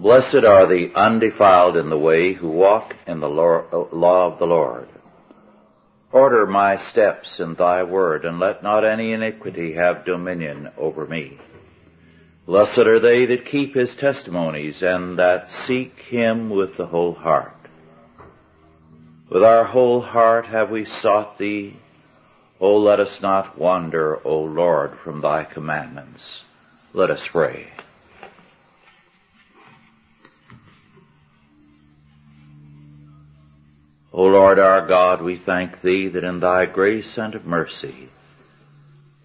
Blessed are the undefiled in the way who walk in the law of the Lord. Order my steps in thy word, and let not any iniquity have dominion over me. Blessed are they that keep his testimonies, and that seek him with the whole heart. With our whole heart have we sought thee. O let us not wander, O Lord, from thy commandments. Let us pray. O Lord our God, we thank thee that in thy grace and mercy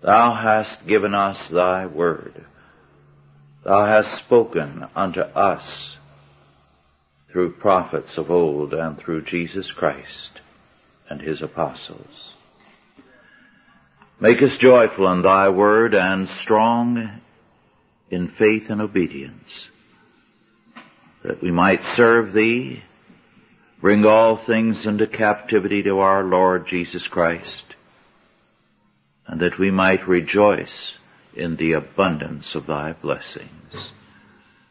thou hast given us thy word. Thou hast spoken unto us through prophets of old and through Jesus Christ and his apostles. Make us joyful in thy word and strong in faith and obedience, that we might serve thee Bring all things into captivity to our Lord Jesus Christ, and that we might rejoice in the abundance of thy blessings.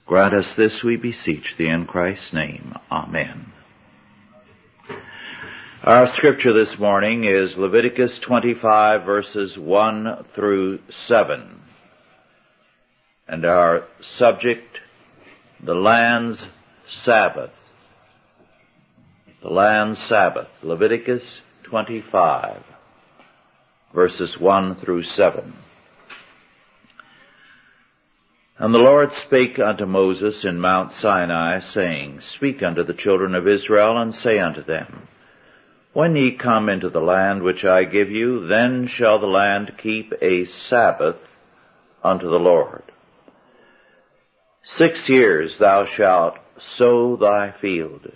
Grant us this, we beseech thee, in Christ's name. Amen. Our scripture this morning is Leviticus 25 verses 1 through 7. And our subject, the land's Sabbath the land Sabbath, Leviticus 25, verses 1 through 7. And the Lord spake unto Moses in Mount Sinai, saying, Speak unto the children of Israel, and say unto them, When ye come into the land which I give you, then shall the land keep a Sabbath unto the Lord. Six years thou shalt sow thy field,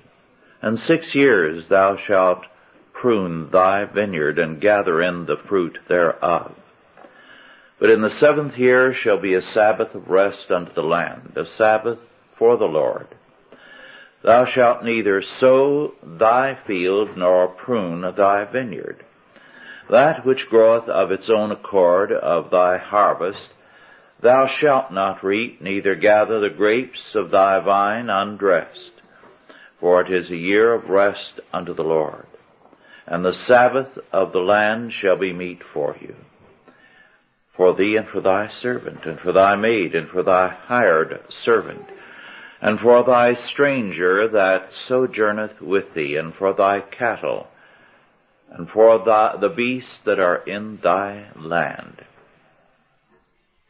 and six years thou shalt prune thy vineyard and gather in the fruit thereof. But in the seventh year shall be a Sabbath of rest unto the land, a Sabbath for the Lord. Thou shalt neither sow thy field nor prune thy vineyard. That which groweth of its own accord of thy harvest, thou shalt not reap, neither gather the grapes of thy vine undressed for it is a year of rest unto the Lord. And the Sabbath of the land shall be meat for you. For thee and for thy servant, and for thy maid, and for thy hired servant, and for thy stranger that sojourneth with thee, and for thy cattle, and for the, the beasts that are in thy land,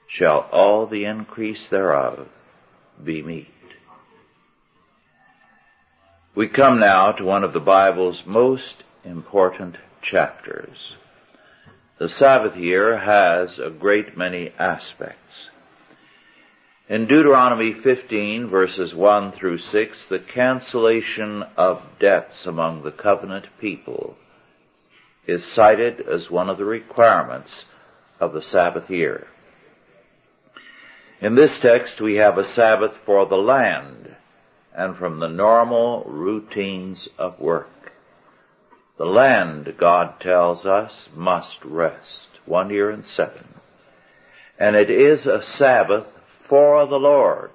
shall all the increase thereof be meat. We come now to one of the Bible's most important chapters. The Sabbath year has a great many aspects. In Deuteronomy 15 verses 1 through 6, the cancellation of debts among the covenant people is cited as one of the requirements of the Sabbath year. In this text we have a Sabbath for the land, and from the normal routines of work. The land, God tells us, must rest. One year and seven. And it is a Sabbath for the Lord.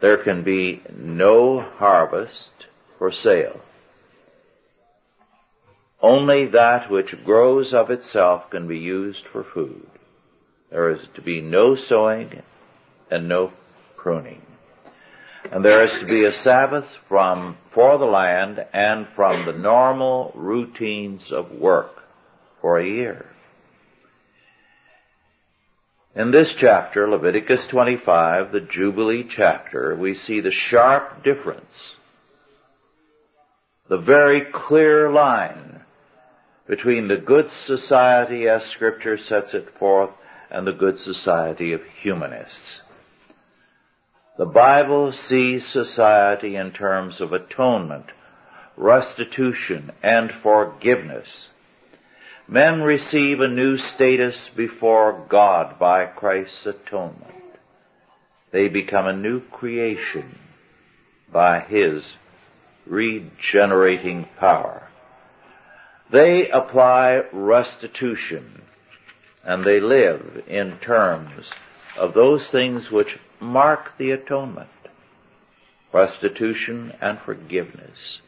There can be no harvest for sale. Only that which grows of itself can be used for food. There is to be no sowing and no pruning. And there is to be a Sabbath from, for the land and from the normal routines of work for a year. In this chapter, Leviticus 25, the Jubilee chapter, we see the sharp difference, the very clear line between the good society as scripture sets it forth and the good society of humanists. The Bible sees society in terms of atonement, restitution, and forgiveness. Men receive a new status before God by Christ's atonement. They become a new creation by His regenerating power. They apply restitution and they live in terms of those things which mark the atonement, restitution and forgiveness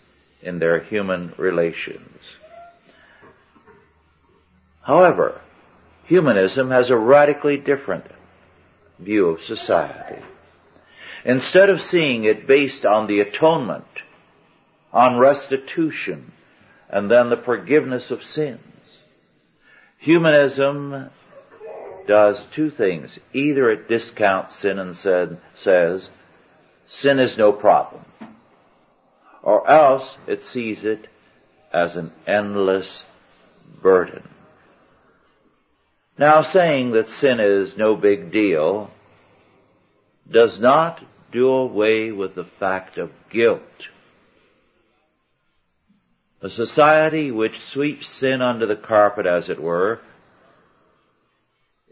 in their human relations. However, humanism has a radically different view of society. Instead of seeing it based on the atonement, on restitution, and then the forgiveness of sins, humanism does two things. Either it discounts sin and said, says, sin is no problem. Or else it sees it as an endless burden. Now saying that sin is no big deal does not do away with the fact of guilt. A society which sweeps sin under the carpet, as it were,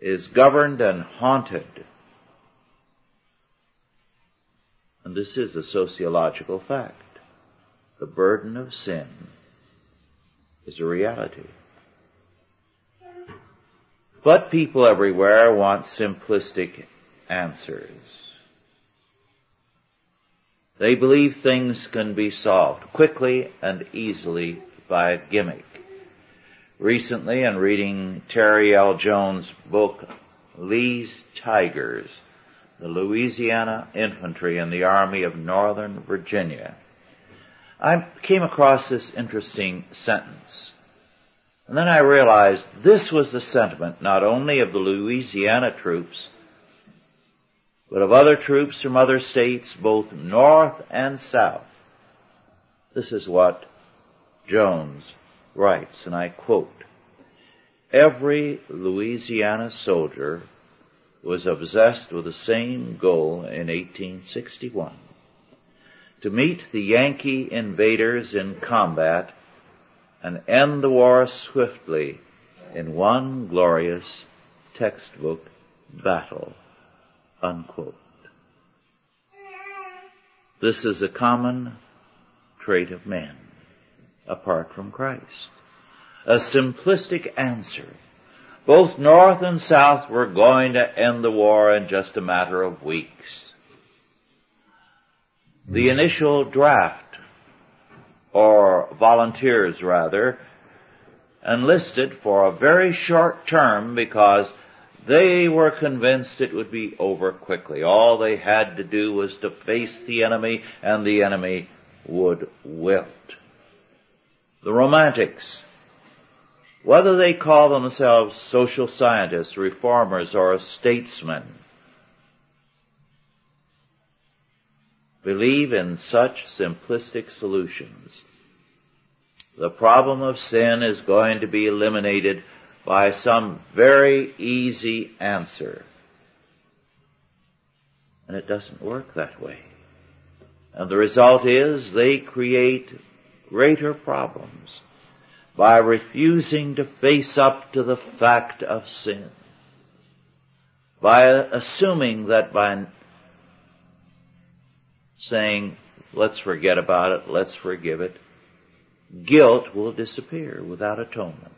is governed and haunted. And this is a sociological fact. The burden of sin is a reality. But people everywhere want simplistic answers. They believe things can be solved quickly and easily by a gimmick. Recently, in reading Terry L. Jones' book, Lee's Tigers, the Louisiana Infantry in the Army of Northern Virginia, I came across this interesting sentence. And then I realized this was the sentiment not only of the Louisiana troops, but of other troops from other states, both north and south. This is what Jones writes, and I quote, Every Louisiana soldier was obsessed with the same goal in 1861, to meet the Yankee invaders in combat and end the war swiftly in one glorious textbook battle. Unquote. This is a common trait of men apart from Christ. A simplistic answer. Both North and South were going to end the war in just a matter of weeks. The initial draft, or volunteers rather, enlisted for a very short term because they were convinced it would be over quickly. All they had to do was to face the enemy and the enemy would wilt. The Romantics, whether they call themselves social scientists, reformers, or statesmen, believe in such simplistic solutions. The problem of sin is going to be eliminated by some very easy answer. And it doesn't work that way. And the result is they create greater problems by refusing to face up to the fact of sin. By assuming that by saying, let's forget about it, let's forgive it, guilt will disappear without atonement.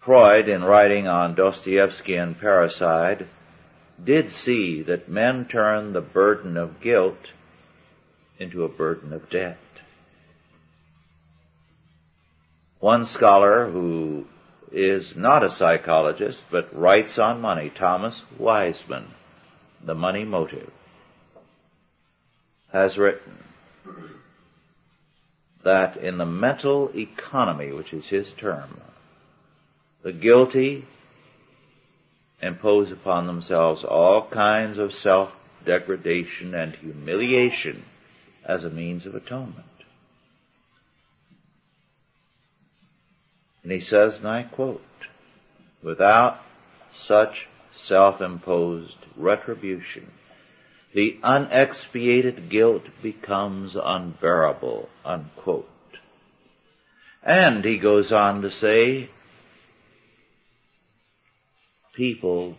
Freud, in writing on Dostoevsky and parricide, did see that men turn the burden of guilt into a burden of debt. One scholar who is not a psychologist but writes on money, Thomas Wiseman, The Money Motive, has written that in the mental economy, which is his term, the guilty impose upon themselves all kinds of self-degradation and humiliation as a means of atonement. And he says, and I quote, without such self-imposed retribution, the unexpiated guilt becomes unbearable, unquote. And he goes on to say, people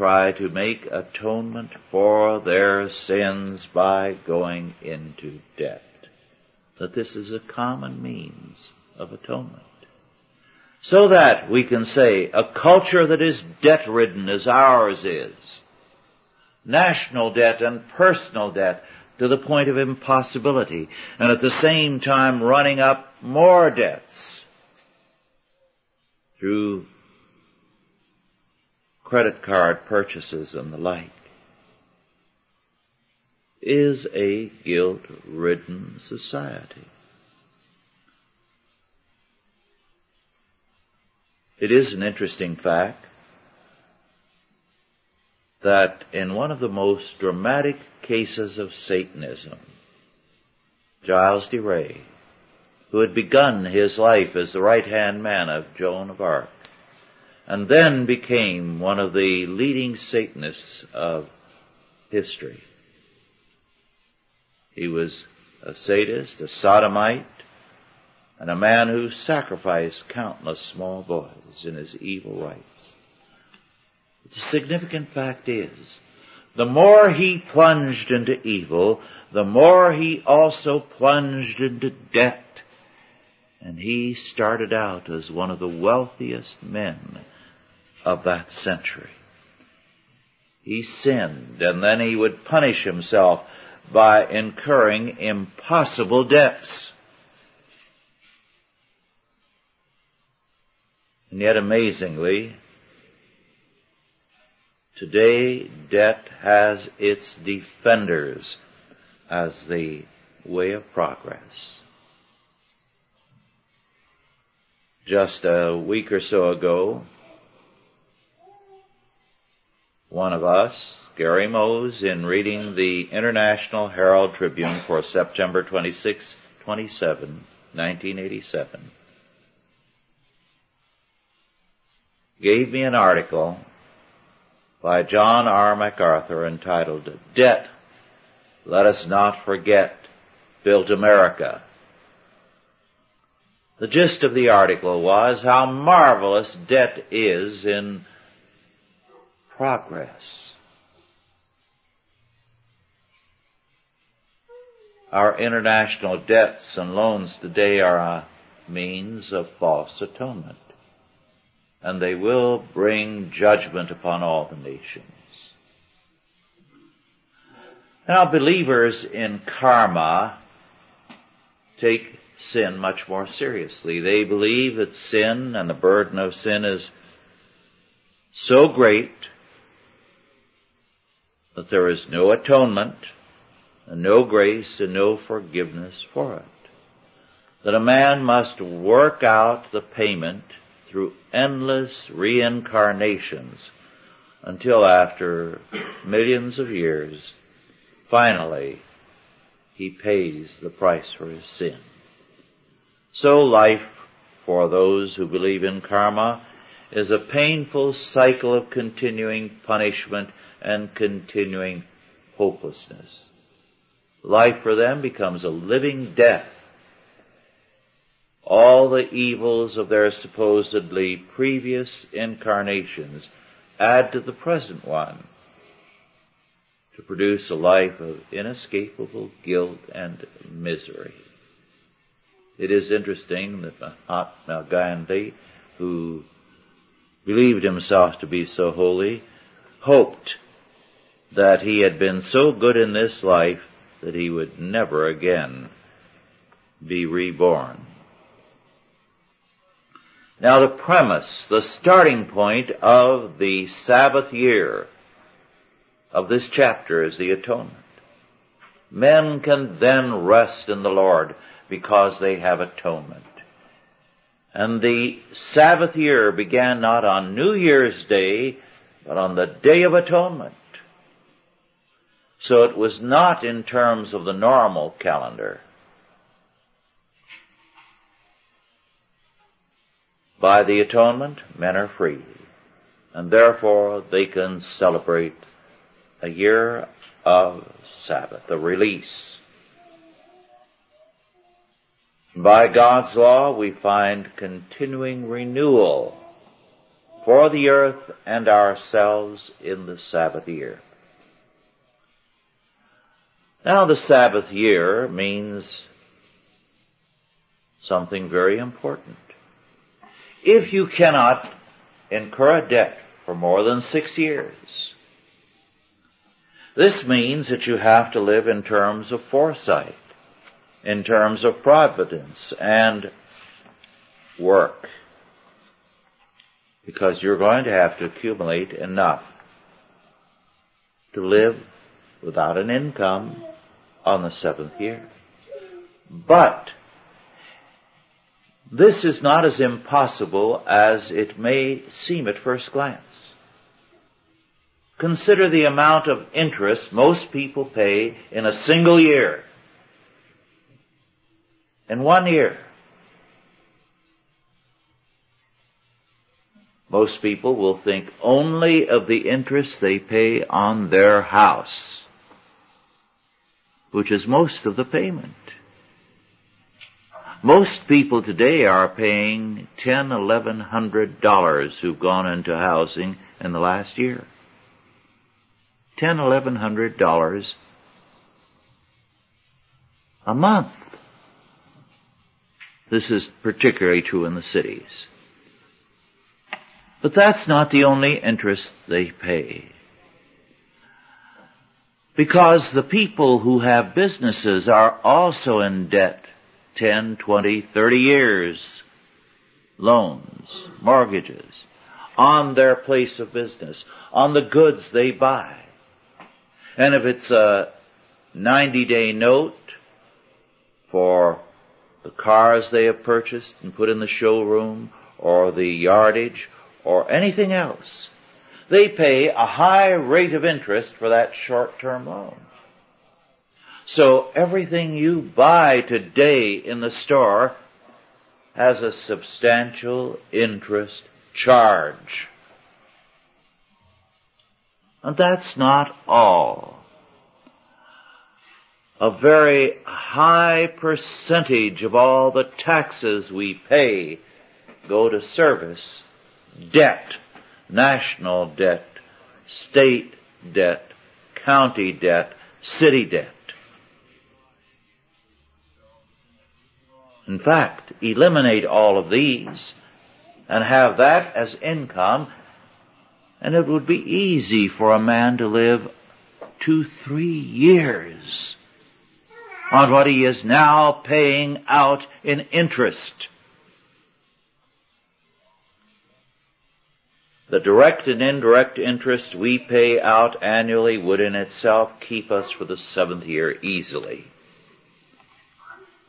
try to make atonement for their sins by going into debt. That this is a common means of atonement. So that we can say a culture that is debt ridden as ours is, national debt and personal debt to the point of impossibility, and at the same time running up more debts through credit card purchases and the like, is a guilt-ridden society. It is an interesting fact that in one of the most dramatic cases of Satanism, Giles de who had begun his life as the right-hand man of Joan of Arc, and then became one of the leading Satanists of history. He was a sadist, a sodomite, and a man who sacrificed countless small boys in his evil rites. The significant fact is, the more he plunged into evil, the more he also plunged into debt. And he started out as one of the wealthiest men of that century. He sinned and then he would punish himself by incurring impossible debts. And yet amazingly, today debt has its defenders as the way of progress. Just a week or so ago, one of us, Gary Mose, in reading the International Herald Tribune for September 26, 27, 1987, gave me an article by John R. MacArthur entitled Debt, Let Us Not Forget, Built America. The gist of the article was how marvelous debt is in progress. Our international debts and loans today are a means of false atonement and they will bring judgment upon all the nations. Now believers in karma take sin much more seriously. They believe that sin and the burden of sin is so great that there is no atonement and no grace and no forgiveness for it. That a man must work out the payment through endless reincarnations until after millions of years, finally, he pays the price for his sin. So life for those who believe in karma is a painful cycle of continuing punishment and continuing hopelessness. Life for them becomes a living death all the evils of their supposedly previous incarnations add to the present one to produce a life of inescapable guilt and misery. It is interesting that Mahatma Gandhi, who believed himself to be so holy, hoped that he had been so good in this life that he would never again be reborn. Now the premise, the starting point of the Sabbath year of this chapter is the atonement. Men can then rest in the Lord because they have atonement. And the Sabbath year began not on New Year's Day, but on the Day of Atonement. So it was not in terms of the normal calendar. By the atonement, men are free, and therefore they can celebrate a year of Sabbath, a release. By God's law, we find continuing renewal for the earth and ourselves in the Sabbath year. Now the Sabbath year means something very important. If you cannot incur a debt for more than six years, this means that you have to live in terms of foresight, in terms of providence and work. Because you're going to have to accumulate enough to live without an income on the seventh year. But this is not as impossible as it may seem at first glance. Consider the amount of interest most people pay in a single year. In one year. Most people will think only of the interest they pay on their house, which is most of the payment. Most people today are paying ten, eleven hundred dollars who've gone into housing in the last year. Ten, eleven hundred dollars a month. This is particularly true in the cities. But that's not the only interest they pay. Because the people who have businesses are also in debt 10, 20, 30 years. Loans, mortgages, on their place of business, on the goods they buy. And if it's a 90 day note for the cars they have purchased and put in the showroom or the yardage or anything else, they pay a high rate of interest for that short-term loan. So everything you buy today in the store has a substantial interest charge. And that's not all. A very high percentage of all the taxes we pay go to service, debt, national debt, state debt, county debt, city debt. In fact, eliminate all of these and have that as income and it would be easy for a man to live two, three years on what he is now paying out in interest. The direct and indirect interest we pay out annually would in itself keep us for the seventh year easily.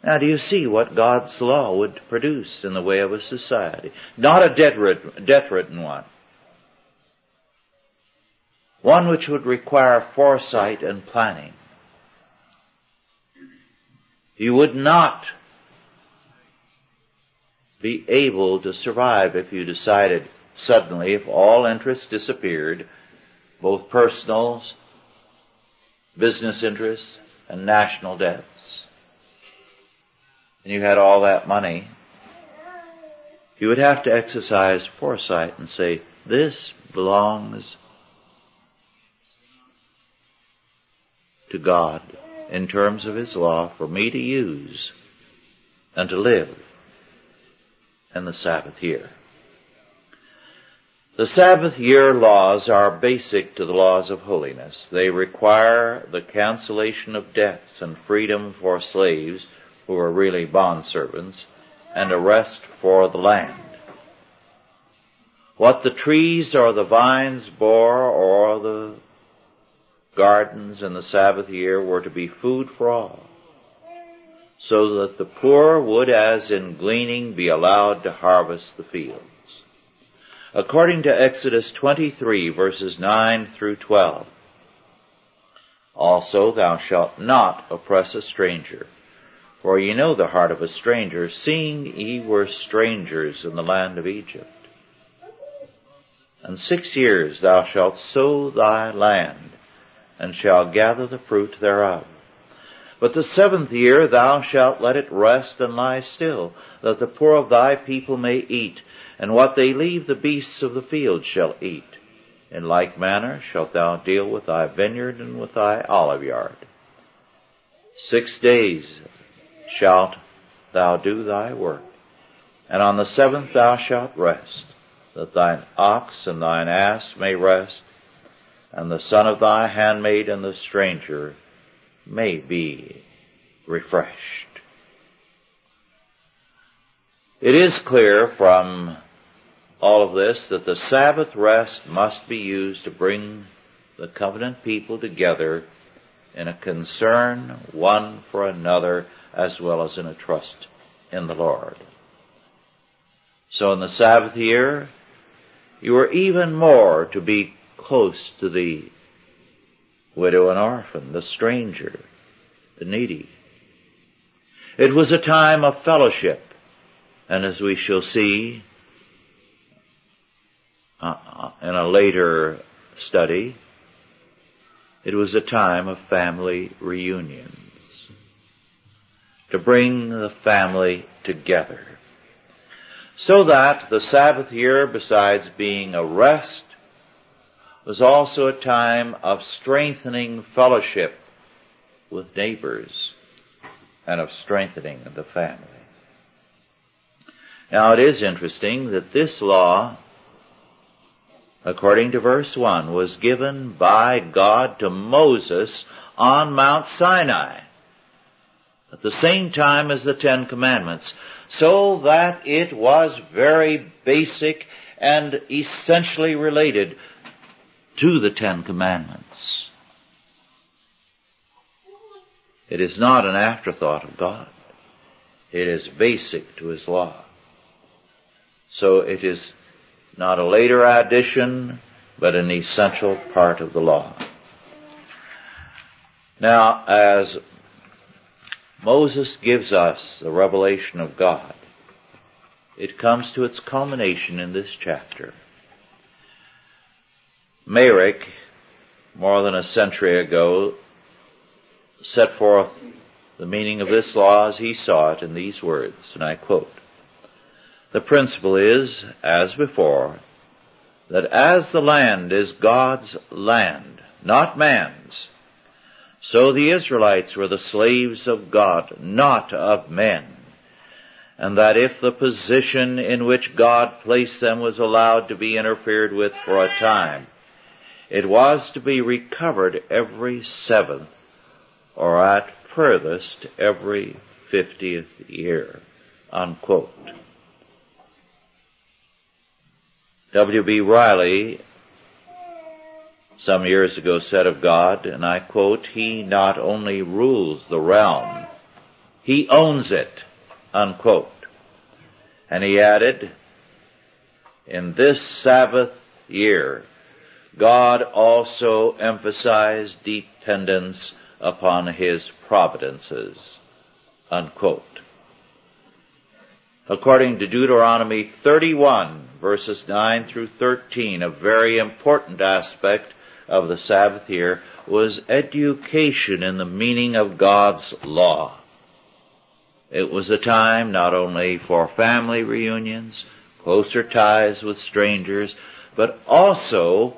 Now do you see what God's law would produce in the way of a society? Not a debt-ridden, one. One which would require foresight and planning. You would not be able to survive if you decided suddenly, if all interests disappeared, both personal, business interests, and national debts and you had all that money, you would have to exercise foresight and say, this belongs to God in terms of His law for me to use and to live in the Sabbath year. The Sabbath year laws are basic to the laws of holiness. They require the cancellation of debts and freedom for slaves who are really bondservants, and a rest for the land. What the trees or the vines bore or the gardens in the Sabbath year were to be food for all, so that the poor would as in gleaning be allowed to harvest the fields. According to Exodus 23 verses 9 through 12, also thou shalt not oppress a stranger, for ye know the heart of a stranger, seeing ye were strangers in the land of Egypt. And six years thou shalt sow thy land, and shalt gather the fruit thereof. But the seventh year thou shalt let it rest and lie still, that the poor of thy people may eat, and what they leave the beasts of the field shall eat. In like manner shalt thou deal with thy vineyard and with thy olive yard. Six days shalt thou do thy work, And on the seventh thou shalt rest, that thine ox and thine ass may rest, and the son of thy handmaid and the stranger may be refreshed. It is clear from all of this that the Sabbath rest must be used to bring the covenant people together in a concern one for another as well as in a trust in the Lord. So in the Sabbath year, you are even more to be close to the widow and orphan, the stranger, the needy. It was a time of fellowship, and as we shall see Uh, in a later study, it was a time of family reunions. To bring the family together. So that the Sabbath year, besides being a rest, was also a time of strengthening fellowship with neighbors and of strengthening the family. Now it is interesting that this law according to verse 1, was given by God to Moses on Mount Sinai at the same time as the Ten Commandments, so that it was very basic and essentially related to the Ten Commandments. It is not an afterthought of God. It is basic to His law. So it is not a later addition, but an essential part of the law. Now, as Moses gives us the revelation of God, it comes to its culmination in this chapter. Marek, more than a century ago, set forth the meaning of this law as he saw it in these words, and I quote, the principle is, as before, that as the land is God's land, not man's, so the Israelites were the slaves of God, not of men. And that if the position in which God placed them was allowed to be interfered with for a time, it was to be recovered every seventh, or at furthest every fiftieth year. Unquote. W.B. Riley some years ago said of God, and I quote, He not only rules the realm, He owns it, unquote. And he added, in this Sabbath year, God also emphasized dependence upon His providences, unquote according to Deuteronomy 31 verses 9 through 13, a very important aspect of the Sabbath year was education in the meaning of God's law. It was a time not only for family reunions, closer ties with strangers, but also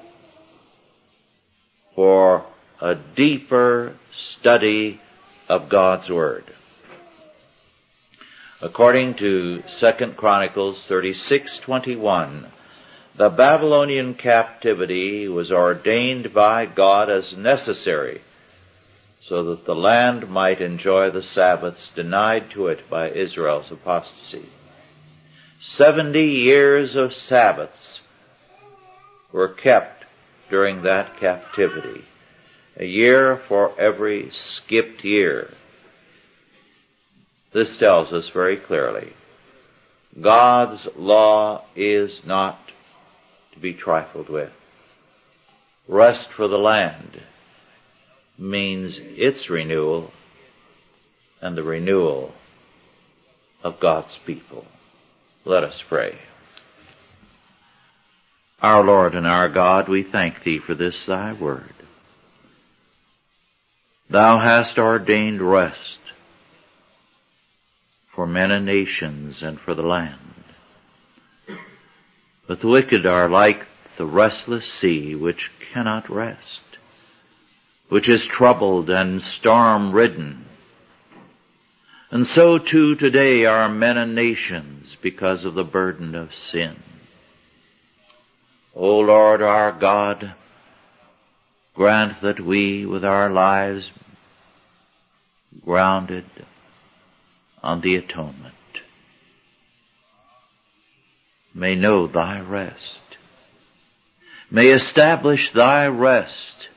for a deeper study of God's Word. According to 2 Chronicles 36:21, the Babylonian captivity was ordained by God as necessary so that the land might enjoy the Sabbaths denied to it by Israel's apostasy. Seventy years of Sabbaths were kept during that captivity. A year for every skipped year. This tells us very clearly, God's law is not to be trifled with. Rest for the land means its renewal and the renewal of God's people. Let us pray. Our Lord and our God, we thank Thee for this Thy word. Thou hast ordained rest for men and nations and for the land. But the wicked are like the restless sea which cannot rest, which is troubled and storm ridden. And so too today are men and nations because of the burden of sin. O Lord our God, grant that we with our lives grounded on the atonement may know thy rest, may establish thy rest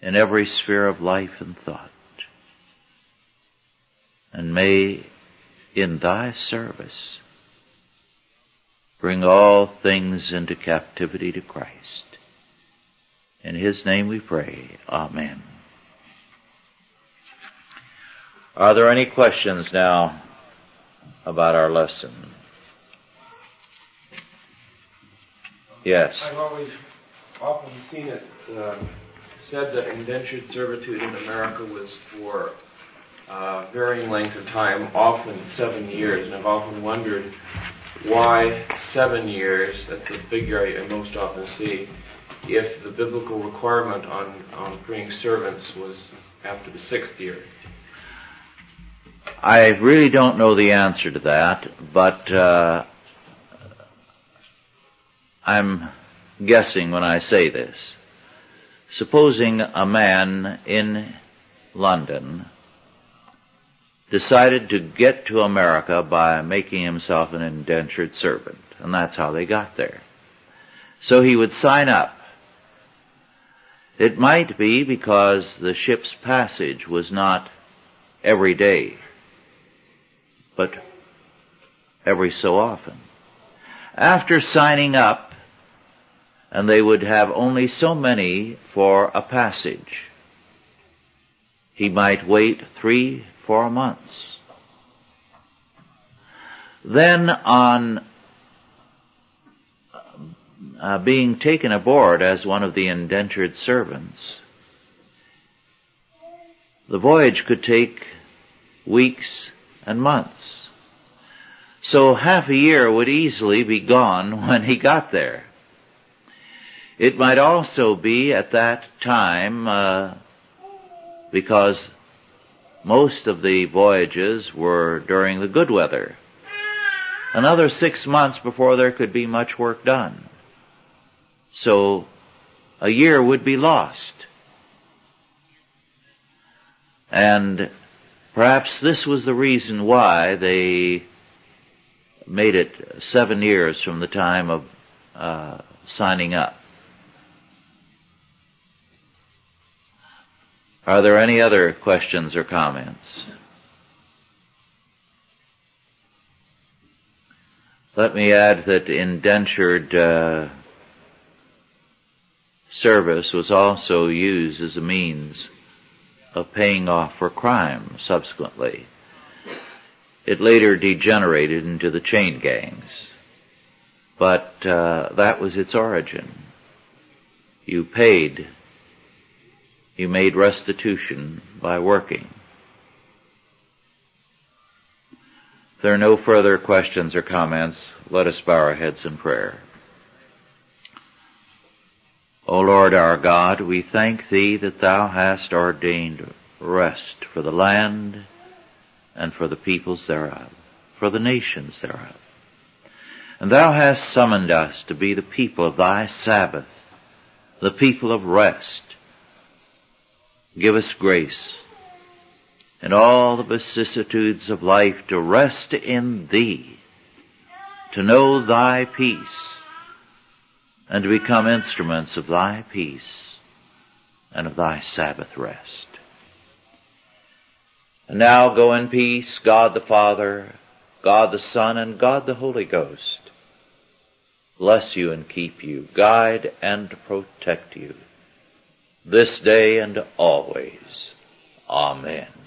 in every sphere of life and thought, and may in thy service bring all things into captivity to Christ. In his name we pray. Amen. Are there any questions now about our lesson? Yes. I've always often seen it uh, said that indentured servitude in America was for uh, varying lengths of time, often seven years, and I've often wondered why seven years, that's the figure I, most often see, if the biblical requirement on, on freeing servants was after the sixth year. I really don't know the answer to that, but uh, I'm guessing when I say this. Supposing a man in London decided to get to America by making himself an indentured servant, and that's how they got there. So he would sign up. It might be because the ship's passage was not every day, but every so often. After signing up, and they would have only so many for a passage, he might wait three, four months. Then on uh, being taken aboard as one of the indentured servants, the voyage could take weeks and months. So half a year would easily be gone when he got there. It might also be at that time, uh, because most of the voyages were during the good weather. Another six months before there could be much work done. So a year would be lost. And perhaps this was the reason why they made it seven years from the time of uh, signing up. Are there any other questions or comments? Let me add that indentured uh, service was also used as a means of paying off for crime subsequently. It later degenerated into the chain gangs, but uh, that was its origin. You paid you made restitution by working. If there are no further questions or comments, let us bow our heads in prayer. O Lord our God, we thank Thee that Thou hast ordained rest for the land and for the peoples thereof, for the nations thereof. And Thou hast summoned us to be the people of Thy Sabbath, the people of rest, Give us grace in all the vicissitudes of life to rest in Thee, to know Thy peace, and to become instruments of Thy peace and of Thy Sabbath rest. And now go in peace, God the Father, God the Son, and God the Holy Ghost. Bless you and keep you, guide and protect you this day and always. Amen.